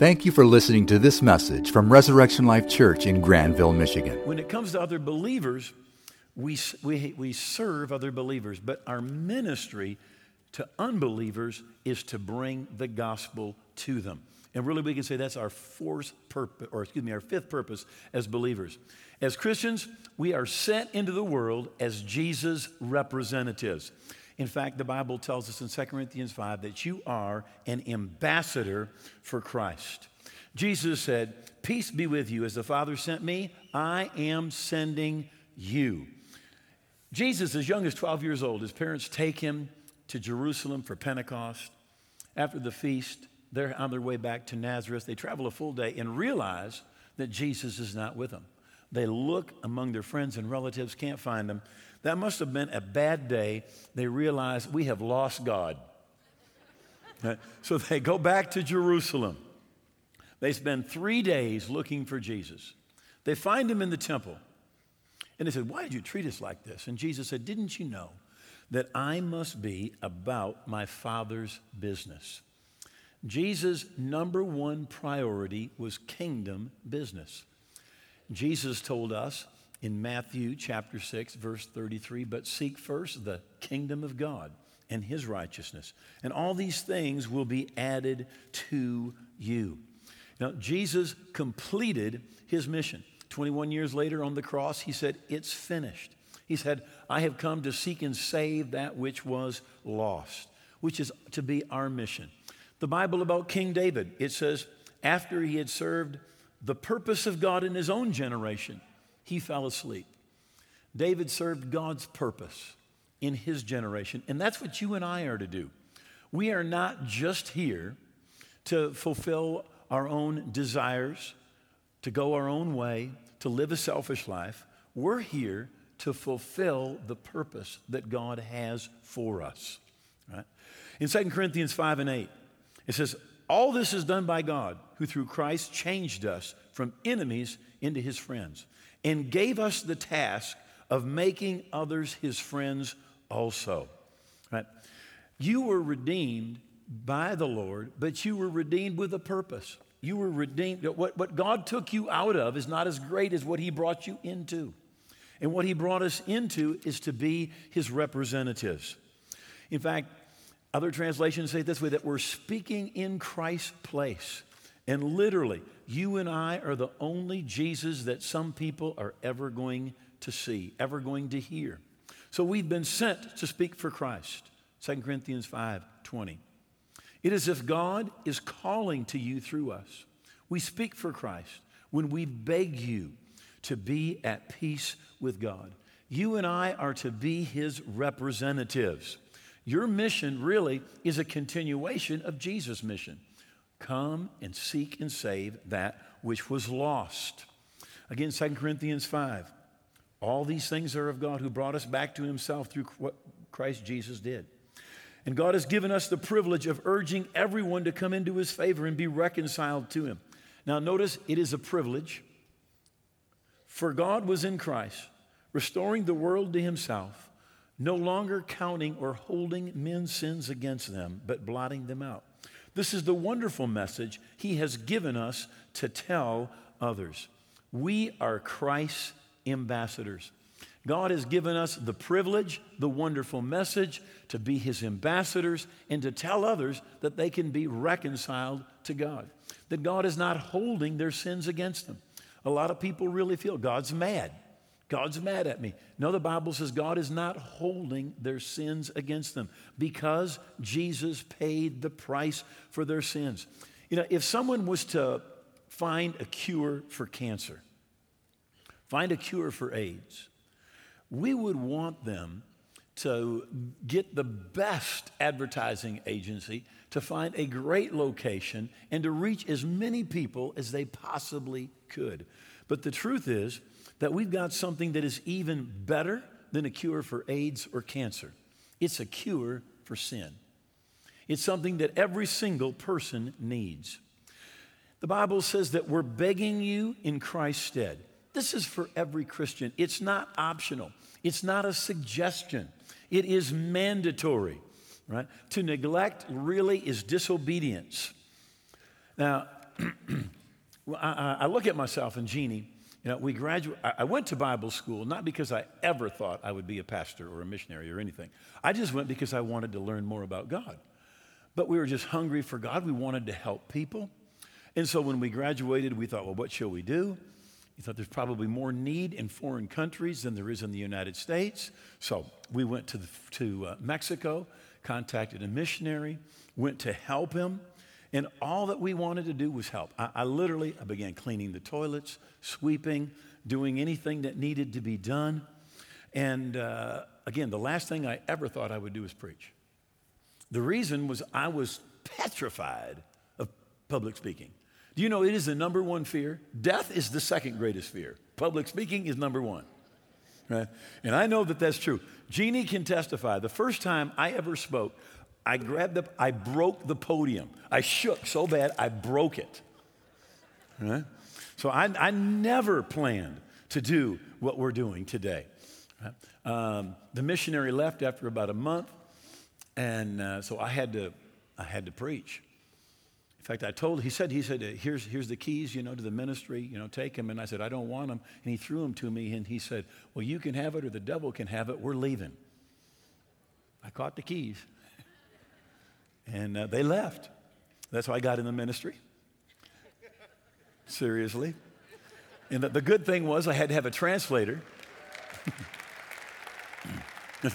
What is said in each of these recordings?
Thank you for listening to this message from Resurrection Life Church in Grandville, Michigan. When it comes to other believers, we, we, we serve other believers, but our ministry to unbelievers is to bring the gospel to them. And really, we can say that's our fourth purpose, or excuse me, our fifth purpose as believers. As Christians, we are sent into the world as Jesus' representatives. In fact, the Bible tells us in 2 Corinthians 5 that you are an ambassador for Christ. Jesus said, Peace be with you. As the Father sent me, I am sending you. Jesus, as young as 12 years old, his parents take him to Jerusalem for Pentecost. After the feast, they're on their way back to Nazareth. They travel a full day and realize that Jesus is not with them. They look among their friends and relatives, can't find him. That must have been a bad day. They realize we have lost God. so they go back to Jerusalem. They spend three days looking for Jesus. They find him in the temple. And they said, Why did you treat us like this? And Jesus said, Didn't you know that I must be about my Father's business? Jesus' number one priority was kingdom business. Jesus told us in Matthew chapter 6, verse 33 But seek first the kingdom of God and his righteousness, and all these things will be added to you. Now, Jesus completed his mission. 21 years later on the cross, he said, It's finished. He said, I have come to seek and save that which was lost, which is to be our mission. The Bible about King David, it says, after he had served the purpose of God in his own generation, he fell asleep. David served God's purpose in his generation, and that's what you and I are to do. We are not just here to fulfill our own desires, to go our own way, to live a selfish life. We're here to fulfill the purpose that God has for us. Right? In 2 Corinthians 5 and 8, it says, All this is done by God, who through Christ changed us from enemies into his friends and gave us the task of making others his friends also. Right? You were redeemed by the Lord, but you were redeemed with a purpose. You were redeemed. What, what God took you out of is not as great as what he brought you into. And what he brought us into is to be his representatives. In fact, other translations say it this way that we're speaking in Christ's place. And literally, you and I are the only Jesus that some people are ever going to see, ever going to hear. So we've been sent to speak for Christ. 2 Corinthians 5 20. It is if God is calling to you through us. We speak for Christ when we beg you to be at peace with God. You and I are to be his representatives. Your mission really is a continuation of Jesus' mission. Come and seek and save that which was lost. Again, 2 Corinthians 5. All these things are of God who brought us back to himself through what Christ Jesus did. And God has given us the privilege of urging everyone to come into his favor and be reconciled to him. Now, notice it is a privilege. For God was in Christ, restoring the world to himself, no longer counting or holding men's sins against them, but blotting them out. This is the wonderful message He has given us to tell others. We are Christ's ambassadors. God has given us the privilege, the wonderful message to be His ambassadors and to tell others that they can be reconciled to God, that God is not holding their sins against them. A lot of people really feel God's mad. God's mad at me. No, the Bible says God is not holding their sins against them because Jesus paid the price for their sins. You know, if someone was to find a cure for cancer, find a cure for AIDS, we would want them to get the best advertising agency to find a great location and to reach as many people as they possibly could. But the truth is, that we've got something that is even better than a cure for AIDS or cancer. It's a cure for sin. It's something that every single person needs. The Bible says that we're begging you in Christ's stead. This is for every Christian. It's not optional, it's not a suggestion, it is mandatory, right? To neglect really is disobedience. Now, I, look at myself and Jeannie. You know, we graduate. I went to Bible school not because I ever thought I would be a pastor or a missionary or anything. I just went because I wanted to learn more about God. But we were just hungry for God. We wanted to help people. And so when we graduated, we thought, well, what shall we do? We thought there's probably more need in foreign countries than there is in the United States. So we went to, the, to uh, Mexico, contacted a missionary, went to help him. And all that we wanted to do was help. I, I literally, I began cleaning the toilets, sweeping, doing anything that needed to be done. And uh, again, the last thing I ever thought I would do was preach. The reason was I was petrified of public speaking. Do you know it is the number one fear? Death is the second greatest fear. Public speaking is number one. Right? And I know that that's true. Jeannie can testify. The first time I ever spoke, I grabbed the, I broke the podium. I shook so bad, I broke it. Right? So I, I never planned to do what we're doing today. Right? Um, the missionary left after about a month, and uh, so I had to, I had to preach. In fact, I told, he said, he said, here's, here's the keys, you know, to the ministry, you know, take them. And I said, I don't want them. And he threw them to me and he said, well, you can have it or the devil can have it. We're leaving. I caught the keys. And uh, they left. That's how I got in the ministry. Seriously. And the, the good thing was I had to have a translator.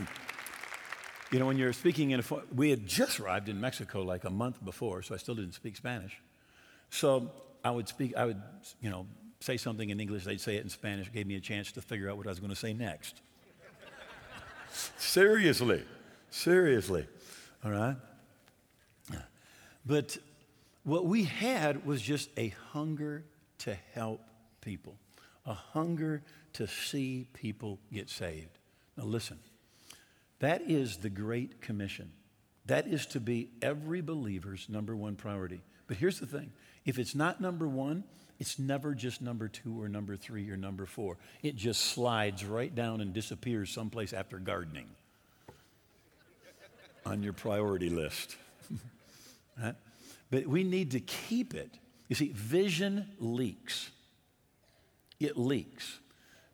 you know, when you're speaking in a, we had just arrived in Mexico like a month before, so I still didn't speak Spanish. So I would speak, I would, you know, say something in English, they'd say it in Spanish, gave me a chance to figure out what I was going to say next. seriously, seriously, all right? But what we had was just a hunger to help people, a hunger to see people get saved. Now, listen, that is the Great Commission. That is to be every believer's number one priority. But here's the thing if it's not number one, it's never just number two or number three or number four. It just slides right down and disappears someplace after gardening on your priority list. Right? But we need to keep it. You see, vision leaks, it leaks.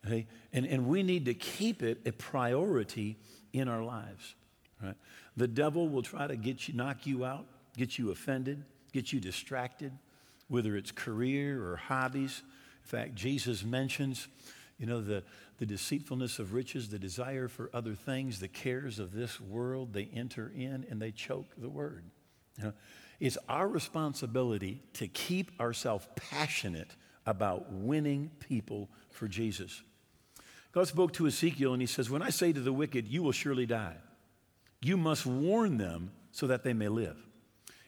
Okay? And, and we need to keep it a priority in our lives. Right? The devil will try to get you, knock you out, get you offended, get you distracted, whether it's career or hobbies. In fact, Jesus mentions, you know, the, the deceitfulness of riches, the desire for other things, the cares of this world, they enter in and they choke the word. You know, it's our responsibility to keep ourselves passionate about winning people for Jesus. God spoke to Ezekiel and he says, When I say to the wicked, you will surely die, you must warn them so that they may live.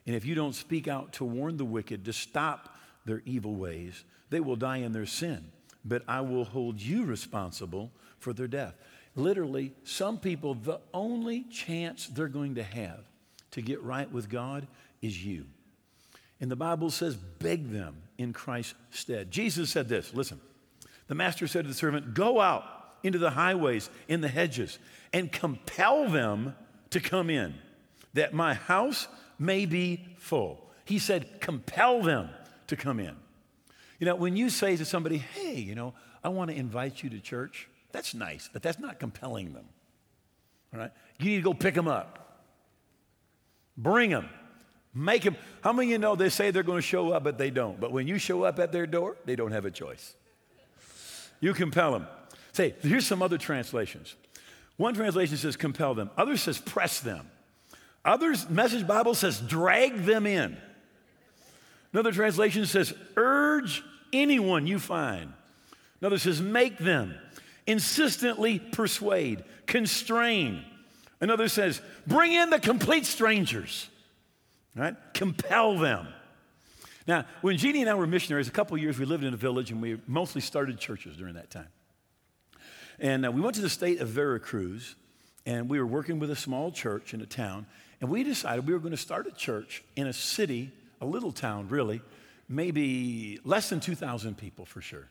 And if you don't speak out to warn the wicked to stop their evil ways, they will die in their sin. But I will hold you responsible for their death. Literally, some people, the only chance they're going to have to get right with God is you. And the Bible says, beg them in Christ's stead. Jesus said this listen, the master said to the servant, Go out into the highways, in the hedges, and compel them to come in, that my house may be full. He said, Compel them to come in. You know, when you say to somebody, Hey, you know, I want to invite you to church, that's nice, but that's not compelling them. All right? You need to go pick them up, bring them. Make them. How many of you know they say they're going to show up, but they don't? But when you show up at their door, they don't have a choice. You compel them. Say, here's some other translations. One translation says compel them, others says press them. Others, Message Bible says drag them in. Another translation says urge anyone you find. Another says make them, insistently persuade, constrain. Another says bring in the complete strangers, right? Compel them. Now, when Jeannie and I were missionaries, a couple years we lived in a village and we mostly started churches during that time. And uh, we went to the state of Veracruz and we were working with a small church in a town. And we decided we were going to start a church in a city, a little town really, maybe less than 2,000 people for sure,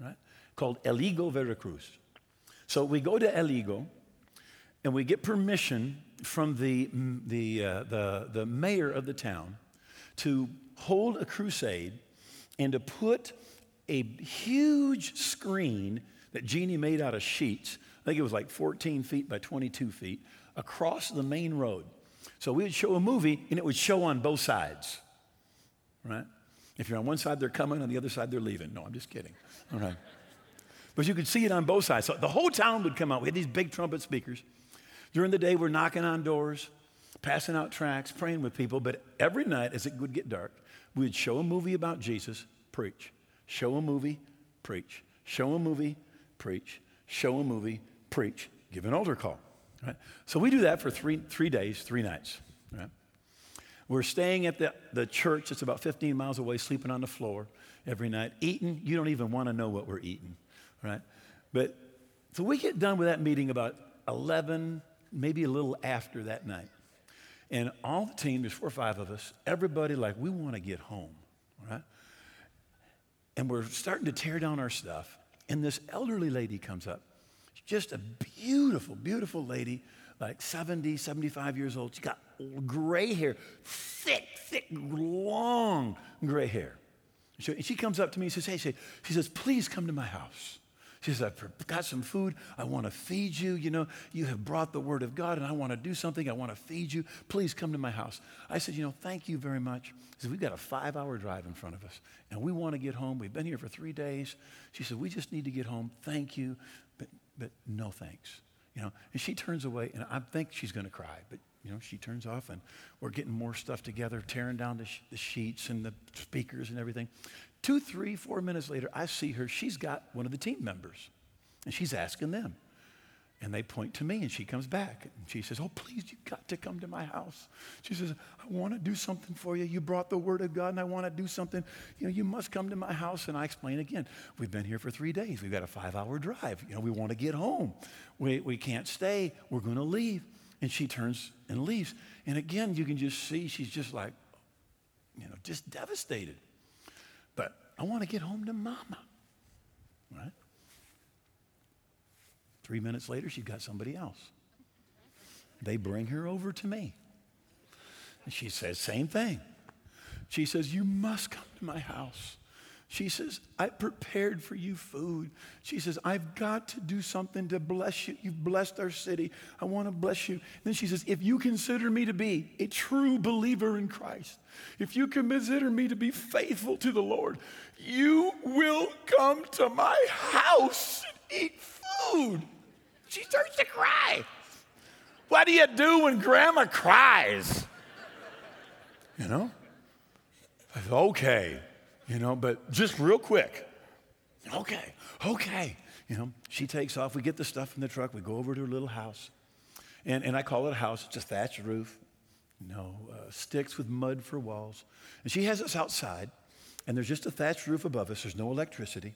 right? Called El Higo, Veracruz. So we go to El Higo and we get permission from the, the, uh, the, the mayor of the town to hold a crusade and to put a huge screen that Jeannie made out of sheets, I think it was like 14 feet by 22 feet, across the main road. So we would show a movie and it would show on both sides, right? If you're on one side, they're coming, on the other side, they're leaving. No, I'm just kidding. All right. But you could see it on both sides. So the whole town would come out. We had these big trumpet speakers. During the day, we're knocking on doors, passing out tracts, praying with people. But every night, as it would get dark, we would show a movie about Jesus, preach. Show a movie, preach. Show a movie, preach. Show a movie, preach. Give an altar call. Right? So we do that for three, three days, three nights. Right? We're staying at the, the church that's about 15 miles away, sleeping on the floor every night, eating. You don't even want to know what we're eating, right? But so we get done with that meeting about 11, maybe a little after that night. And all the team, there's four or five of us, everybody like, we want to get home, right? And we're starting to tear down our stuff. And this elderly lady comes up, She's just a beautiful, beautiful lady, like 70, 75 years old. She got gray hair, thick, thick, long gray hair. She, she comes up to me and says, Hey, she, she says, please come to my house. She says, I've got some food. I want to feed you. You know, you have brought the word of God and I want to do something. I want to feed you. Please come to my house. I said, You know, thank you very much. She said, We've got a five hour drive in front of us and we want to get home. We've been here for three days. She said, We just need to get home. Thank you, but, but no thanks. You know, and she turns away and I think she's going to cry, but you know, she turns off and we're getting more stuff together, tearing down the, sh- the, sheets and the speakers and everything. Two, three, four minutes later, I see her. She's got one of the team members and she's asking them. And they point to me and she comes back and she says, Oh, please, you've got to come to my house. She says, I want to do something for you. You brought the word of God and I want to do something. You know, you must come to my house. And I explain again, we've been here for three days. We've got a five hour drive. You know, we want to get home. We, we can't stay. We're going to leave. And she turns and leaves. And again, you can just see she's just like, you know, just devastated. I want to get home to mama. Right? Three minutes later, she's got somebody else. They bring her over to me. And she says, same thing. She says, You must come to my house. She says, I prepared for you food. She says, I've got to do something to bless you. You've blessed our city. I want to bless you. And then she says, If you consider me to be a true believer in Christ, if you consider me to be faithful to the Lord, you will come to my house and eat food. She starts to cry. What do you do when grandma cries? You know? Said, okay, you know, but just real quick. Okay, okay. You know, she takes off. We get the stuff in the truck. We go over to her little house. And, and I call it a house. It's a thatched roof, you know, uh, sticks with mud for walls. And she has us outside, and there's just a thatched roof above us. There's no electricity.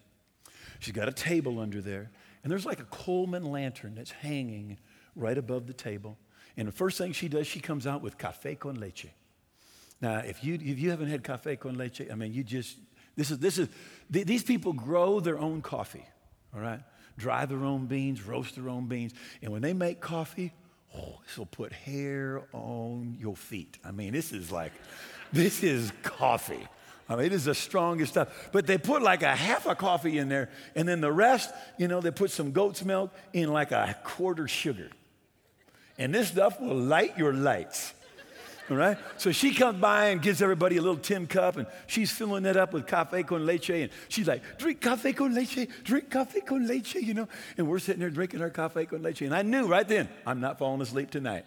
She's got a table under there. And there's like a Coleman lantern that's hanging right above the table. And the first thing she does, she comes out with cafe con leche. Now, if you, if you haven't had cafe con leche, I mean, you just, this is, this is, th- these people grow their own coffee, all right? Dry their own beans, roast their own beans. And when they make coffee, oh, this will put hair on your feet. I mean, this is like, this is coffee. I mean, it is the strongest stuff. But they put like a half a coffee in there, and then the rest, you know, they put some goat's milk in like a quarter sugar. And this stuff will light your lights. All right? So she comes by and gives everybody a little tin cup, and she's filling it up with cafe con leche. And she's like, drink cafe con leche, drink cafe con leche, you know? And we're sitting there drinking our cafe con leche. And I knew right then, I'm not falling asleep tonight.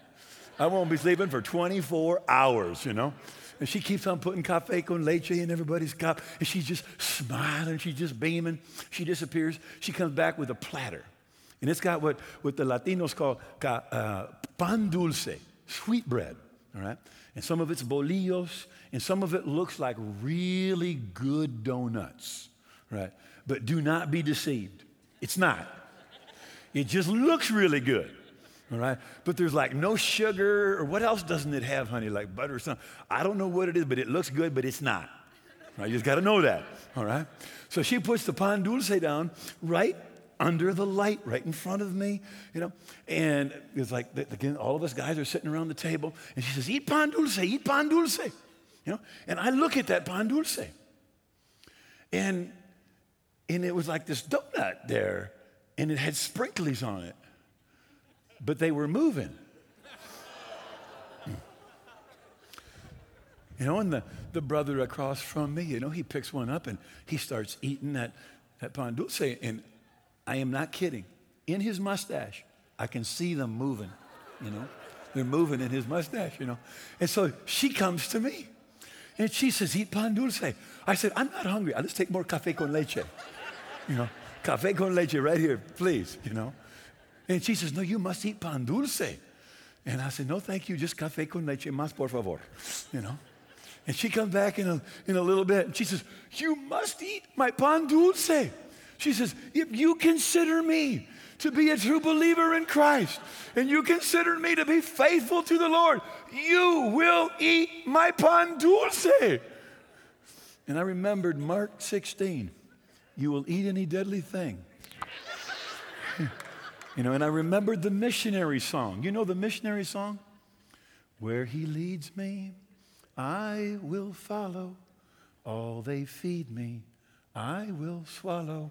I won't be sleeping for 24 hours, you know? And she keeps on putting cafe con leche in everybody's cup. And she's just smiling. She's just beaming. She disappears. She comes back with a platter. And it's got what, what the Latinos call uh, pan dulce, sweet bread. All right? And some of it's bolillos, and some of it looks like really good donuts. Right? But do not be deceived. It's not. It just looks really good all right? But there's like no sugar, or what else doesn't it have, honey? Like butter or something. I don't know what it is, but it looks good, but it's not. Right? You just got to know that, all right? So she puts the pan dulce down right under the light, right in front of me, you know? And it's like, again, all of us guys are sitting around the table, and she says, Eat pan dulce, eat pan dulce, you know? And I look at that pan dulce, And, and it was like this donut there, and it had sprinklies on it, but they were moving. You know, and the, the brother across from me, you know, he picks one up and he starts eating that, that pan dulce. And I am not kidding. In his mustache, I can see them moving, you know. They're moving in his mustache, you know. And so she comes to me and she says, Eat pan dulce. I said, I'm not hungry. Let's take more cafe con leche. You know, cafe con leche right here, please, you know. And she says, No, you must eat pan dulce. And I said, No, thank you. Just cafe con leche más, por favor. You know. And she comes back in a, in a little bit and she says, You must eat my pan dulce. She says, If you consider me to be a true believer in Christ and you consider me to be faithful to the Lord, you will eat my pan dulce. And I remembered Mark 16 you will eat any deadly thing. you know, and I remembered the missionary song. You know the missionary song? Where he leads me, I will follow. All they feed me, I will swallow.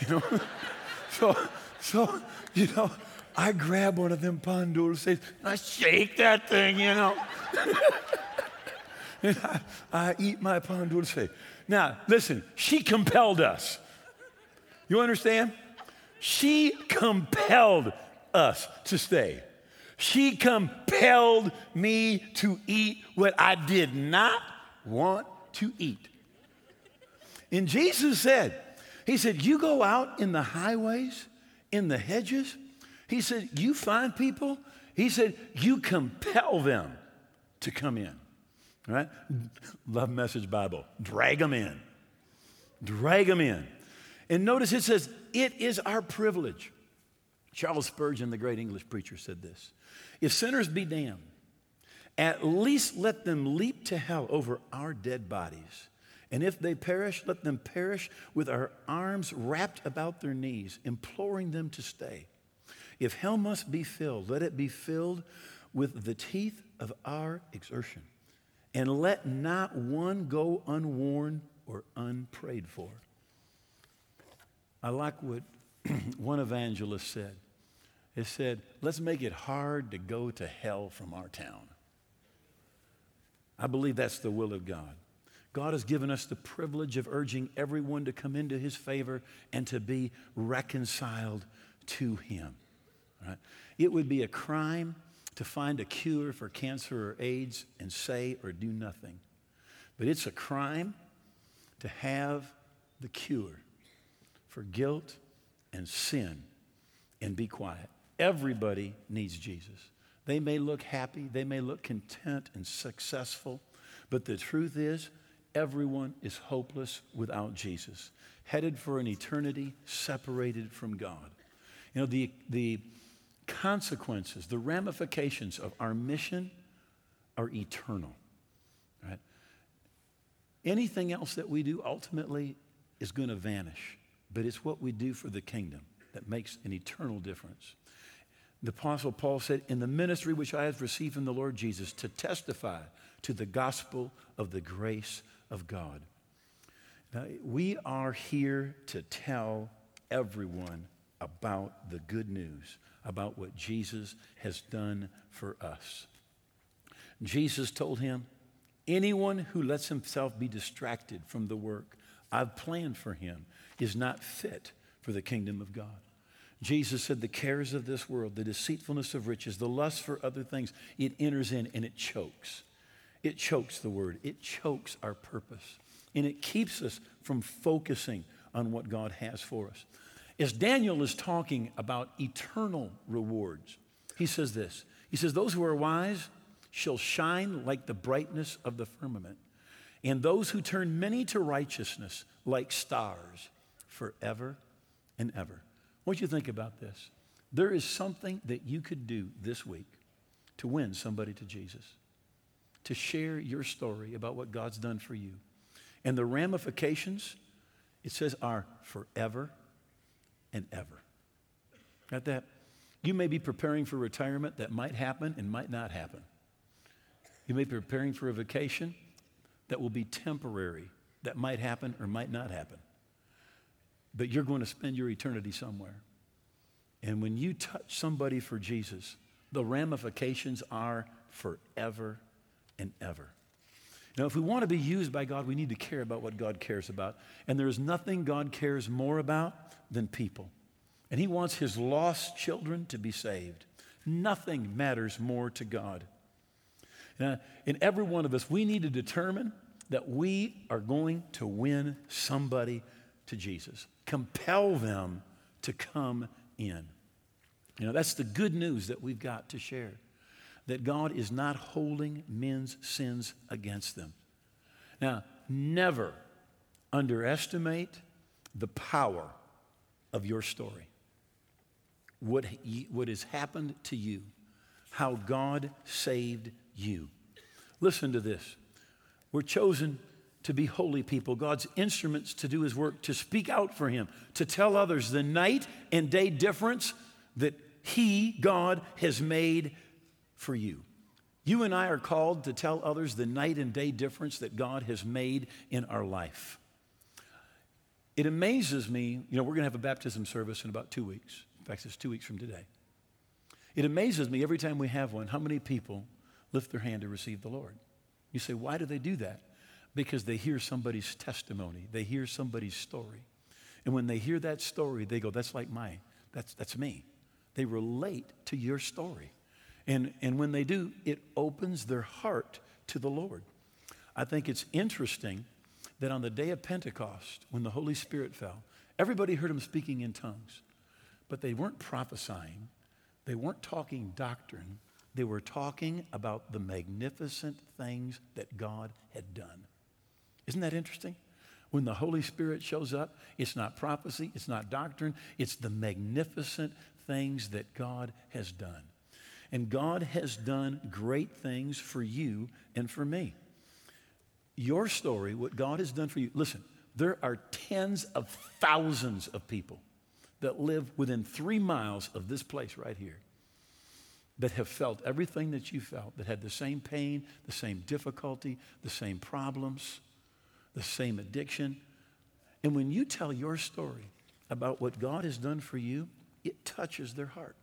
You know? so, so, you know, I grab one of them pan dulces and I shake that thing, you know. and I, I, eat my pan dulce. Now, listen, she compelled us. You understand? She compelled us to stay. She compelled me to eat what I did not want to eat. And Jesus said, He said, You go out in the highways, in the hedges. He said, You find people. He said, You compel them to come in. Right? Love Message Bible. Drag them in. Drag them in. And notice it says, it is our privilege. Charles Spurgeon, the great English preacher, said this If sinners be damned, at least let them leap to hell over our dead bodies. And if they perish, let them perish with our arms wrapped about their knees, imploring them to stay. If hell must be filled, let it be filled with the teeth of our exertion. And let not one go unwarned or unprayed for. I like what one evangelist said. It said, let's make it hard to go to hell from our town. I believe that's the will of God. God has given us the privilege of urging everyone to come into his favor and to be reconciled to him. Right? It would be a crime to find a cure for cancer or AIDS and say or do nothing. But it's a crime to have the cure for guilt and sin and be quiet. Everybody needs Jesus. They may look happy, they may look content and successful, but the truth is, everyone is hopeless without Jesus, headed for an eternity separated from God. You know, the, the consequences, the ramifications of our mission are eternal. Right? Anything else that we do ultimately is going to vanish but it's what we do for the kingdom that makes an eternal difference. The Apostle Paul said, In the ministry which I have received from the Lord Jesus, to testify to the gospel of the grace of God. Now, we are here to tell everyone about the good news, about what Jesus has done for us. Jesus told him, Anyone who lets himself be distracted from the work I've planned for him is not fit for the kingdom of God. Jesus said, The cares of this world, the deceitfulness of riches, the lust for other things, it enters in and it chokes. It chokes the word, it chokes our purpose, and it keeps us from focusing on what God has for us. As Daniel is talking about eternal rewards, he says this He says, Those who are wise shall shine like the brightness of the firmament, and those who turn many to righteousness like stars forever and ever. What do you think about this. There is something that you could do this week to win somebody to Jesus, to share your story about what God's done for you. And the ramifications, it says, are forever and ever. Got that? You may be preparing for retirement that might happen and might not happen. You may be preparing for a vacation that will be temporary that might happen or might not happen. But you're going to spend your eternity somewhere. And when you touch somebody for Jesus, the ramifications are forever and ever. Now, if we want to be used by God, we need to care about what God cares about. And there is nothing God cares more about than people. And He wants His lost children to be saved. Nothing matters more to God. Now, in every one of us, we need to determine that we are going to win somebody to Jesus, compel them to come in. You know, that's the good news that we've got to share that God is not holding men's sins against them. Now, never underestimate the power of your story. What, what has happened to you, how God saved you. Listen to this. We're chosen to be holy people, God's instruments to do His work, to speak out for Him, to tell others the night and day difference that He, God, has made for you. You and I are called to tell others the night and day difference that God has made in our life. It amazes me, you know, we're going to have a baptism service in about two weeks. In fact, it's two weeks from today. It amazes me every time we have one how many people lift their hand to receive the Lord. You say, why do they do that? Because they hear somebody's testimony, they hear somebody's story. And when they hear that story, they go, that's like mine. That's, that's me. They relate to your story. And, and when they do, it opens their heart to the Lord. I think it's interesting that on the day of Pentecost, when the Holy Spirit fell, everybody heard him speaking in tongues, but they weren't prophesying, they weren't talking doctrine, they were talking about the magnificent things that God had done. Isn't that interesting? When the Holy Spirit shows up, it's not prophecy, it's not doctrine, it's the magnificent things that God has done. And God has done great things for you and for me. Your story, what God has done for you, listen, there are tens of thousands of people that live within three miles of this place right here that have felt everything that you felt, that had the same pain, the same difficulty, the same problems, the same addiction. And when you tell your story about what God has done for you, it touches their heart.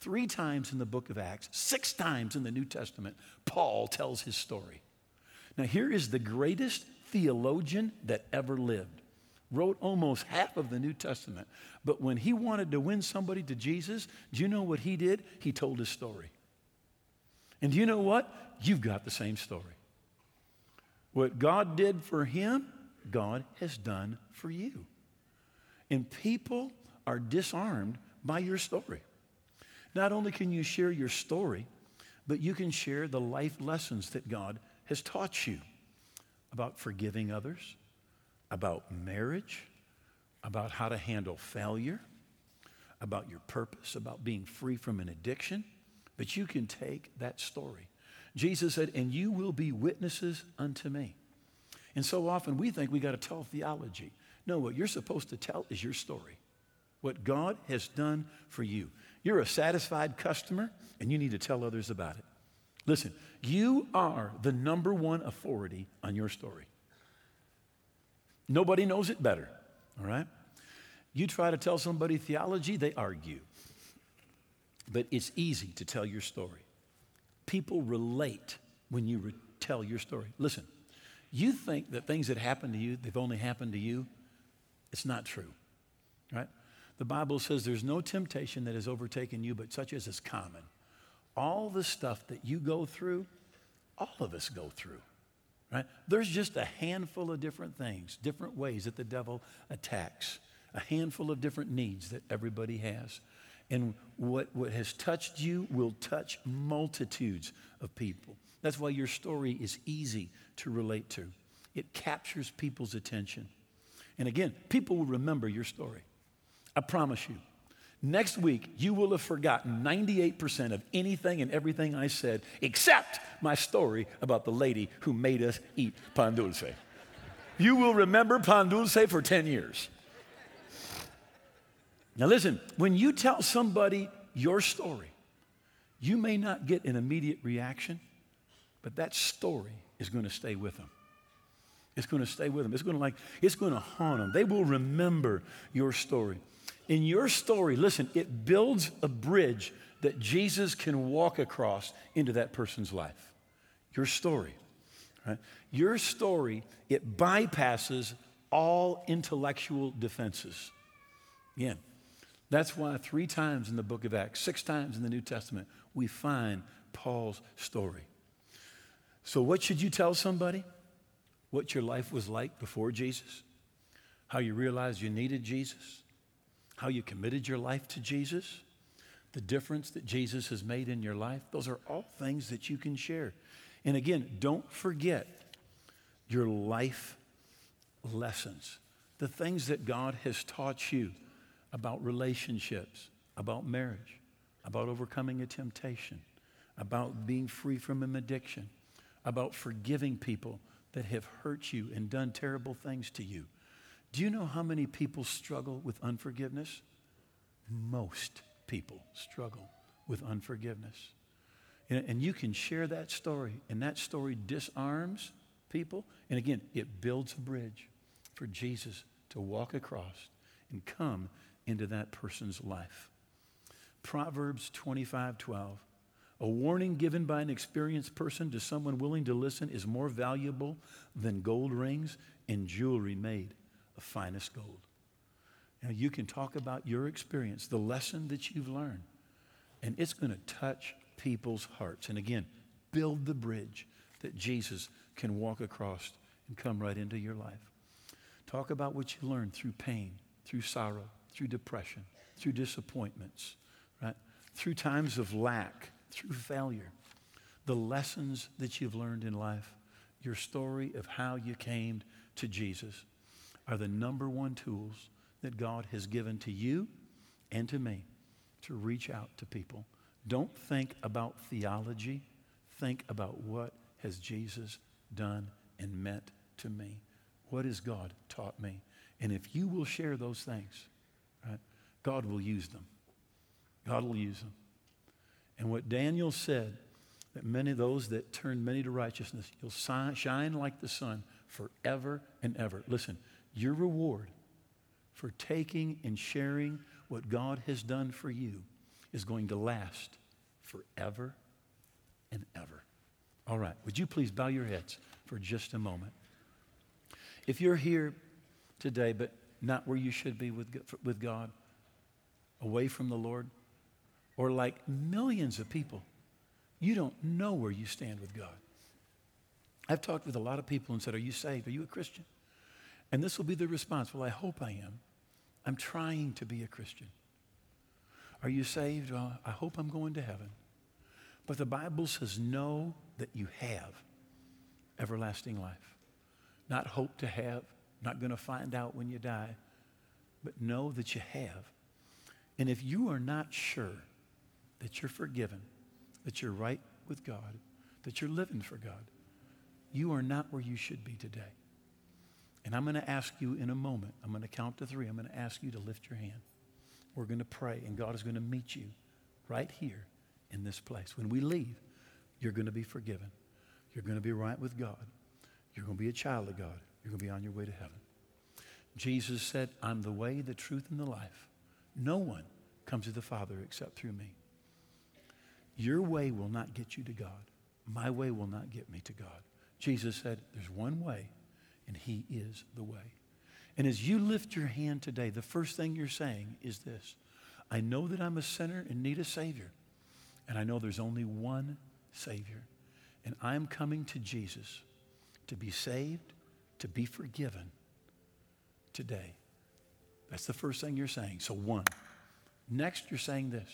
Three times in the book of Acts, six times in the New Testament, Paul tells his story. Now, here is the greatest theologian that ever lived. Wrote almost half of the New Testament. But when he wanted to win somebody to Jesus, do you know what he did? He told his story. And do you know what? You've got the same story. What God did for him, God has done for you. And people are disarmed by your story. Not only can you share your story, but you can share the life lessons that God has taught you about forgiving others, about marriage, about how to handle failure, about your purpose, about being free from an addiction. But you can take that story. Jesus said, and you will be witnesses unto me. And so often we think we got to tell theology. No, what you're supposed to tell is your story. What God has done for you. You're a satisfied customer, and you need to tell others about it. Listen, you are the number one authority on your story. Nobody knows it better, all right? You try to tell somebody theology, they argue. But it's easy to tell your story. People relate when you re- tell your story. Listen, you think that things that happen to you, they've only happened to you. It's not true, right? The Bible says there's no temptation that has overtaken you, but such as is common. All the stuff that you go through, all of us go through. Right? There's just a handful of different things, different ways that the devil attacks, a handful of different needs that everybody has. And what, what has touched you will touch multitudes of people. That's why your story is easy to relate to. It captures people's attention. And again, people will remember your story. I promise you. Next week, you will have forgotten 98% of anything and everything I said, except my story about the lady who made us eat pan dulce. You will remember pan dulce for 10 years. Now, listen, when you tell somebody your story, you may not get an immediate reaction, but that story is going to stay with them. It's going to stay with them. It's going to like it's going to haunt them. They will remember your story. In your story, listen, it builds a bridge that Jesus can walk across into that person's life. Your story. Right? Your story, it bypasses all intellectual defenses. Again, that's why three times in the book of Acts, six times in the New Testament, we find Paul's story. So, what should you tell somebody? What your life was like before Jesus? How you realized you needed Jesus? How you committed your life to Jesus? The difference that Jesus has made in your life? Those are all things that you can share. And again, don't forget your life lessons, the things that God has taught you about relationships, about marriage, about overcoming a temptation, about being free from an addiction, about forgiving people that have hurt you and done terrible things to you. Do you know how many people struggle with unforgiveness? Most people struggle with unforgiveness. And you can share that story, and that story disarms people. And again, it builds a bridge for Jesus to walk across and come into that person's life. Proverbs 25 12. A warning given by an experienced person to someone willing to listen is more valuable than gold rings and jewelry made of finest gold. Now, you can talk about your experience, the lesson that you've learned, and it's going to touch people's hearts. And again, build the bridge that Jesus can walk across and come right into your life. Talk about what you learned through pain, through sorrow, through depression, through disappointments, right? Through times of lack, through failure. The lessons that you've learned in life, your story of how you came to Jesus, are the number one tools that God has given to you and to me to reach out to people. Don't think about theology. Think about what has Jesus done and meant to me. What has God taught me? And if you will share those things, right, God will use them. God will use them. And what Daniel said, that many of those that turn many to righteousness, you'll shine like the sun forever and ever. Listen, your reward for taking and sharing what God has done for you is going to last forever and ever. All right, would you please bow your heads for just a moment? If you're here today, but not where you should be with, with God, away from the Lord, or like millions of people, you don't know where you stand with God. I've talked with a lot of people and said, Are you saved? Are you a Christian? And this will be the response Well, I hope I am. I'm trying to be a Christian. Are you saved? Well, I hope I'm going to heaven. But the Bible says, Know that you have everlasting life. Not hope to have, not going to find out when you die, but know that you have. And if you are not sure that you're forgiven, that you're right with God, that you're living for God, you are not where you should be today. And I'm going to ask you in a moment, I'm going to count to three, I'm going to ask you to lift your hand. We're going to pray, and God is going to meet you right here in this place. When we leave, you're going to be forgiven. You're going to be right with God. You're going to be a child of God. You're going to be on your way to heaven. Jesus said, I'm the way, the truth, and the life. No one comes to the Father except through me. Your way will not get you to God. My way will not get me to God. Jesus said, There's one way, and He is the way. And as you lift your hand today, the first thing you're saying is this I know that I'm a sinner and need a Savior. And I know there's only one Savior. And I'm coming to Jesus to be saved, to be forgiven today. That's the first thing you're saying. So, one. Next, you're saying this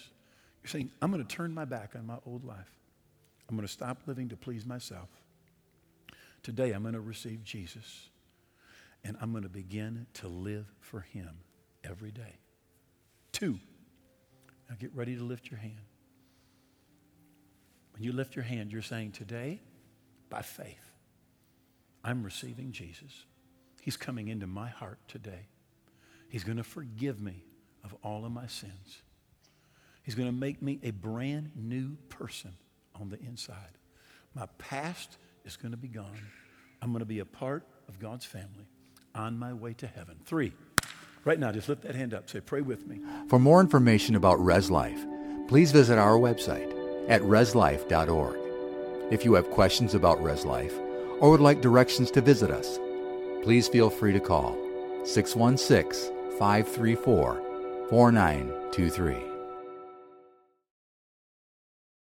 you're saying, I'm going to turn my back on my old life. I'm going to stop living to please myself. Today, I'm going to receive Jesus. And I'm going to begin to live for Him every day. Two, now get ready to lift your hand. When you lift your hand, you're saying, Today, by faith, I'm receiving Jesus. He's coming into my heart today. He's going to forgive me of all of my sins. He's going to make me a brand new person on the inside. My past is going to be gone. I'm going to be a part of God's family on my way to heaven. Three, right now, just lift that hand up. Say, pray with me. For more information about Res Life, please visit our website at reslife.org. If you have questions about Res Life or would like directions to visit us, please feel free to call 616 534 4923.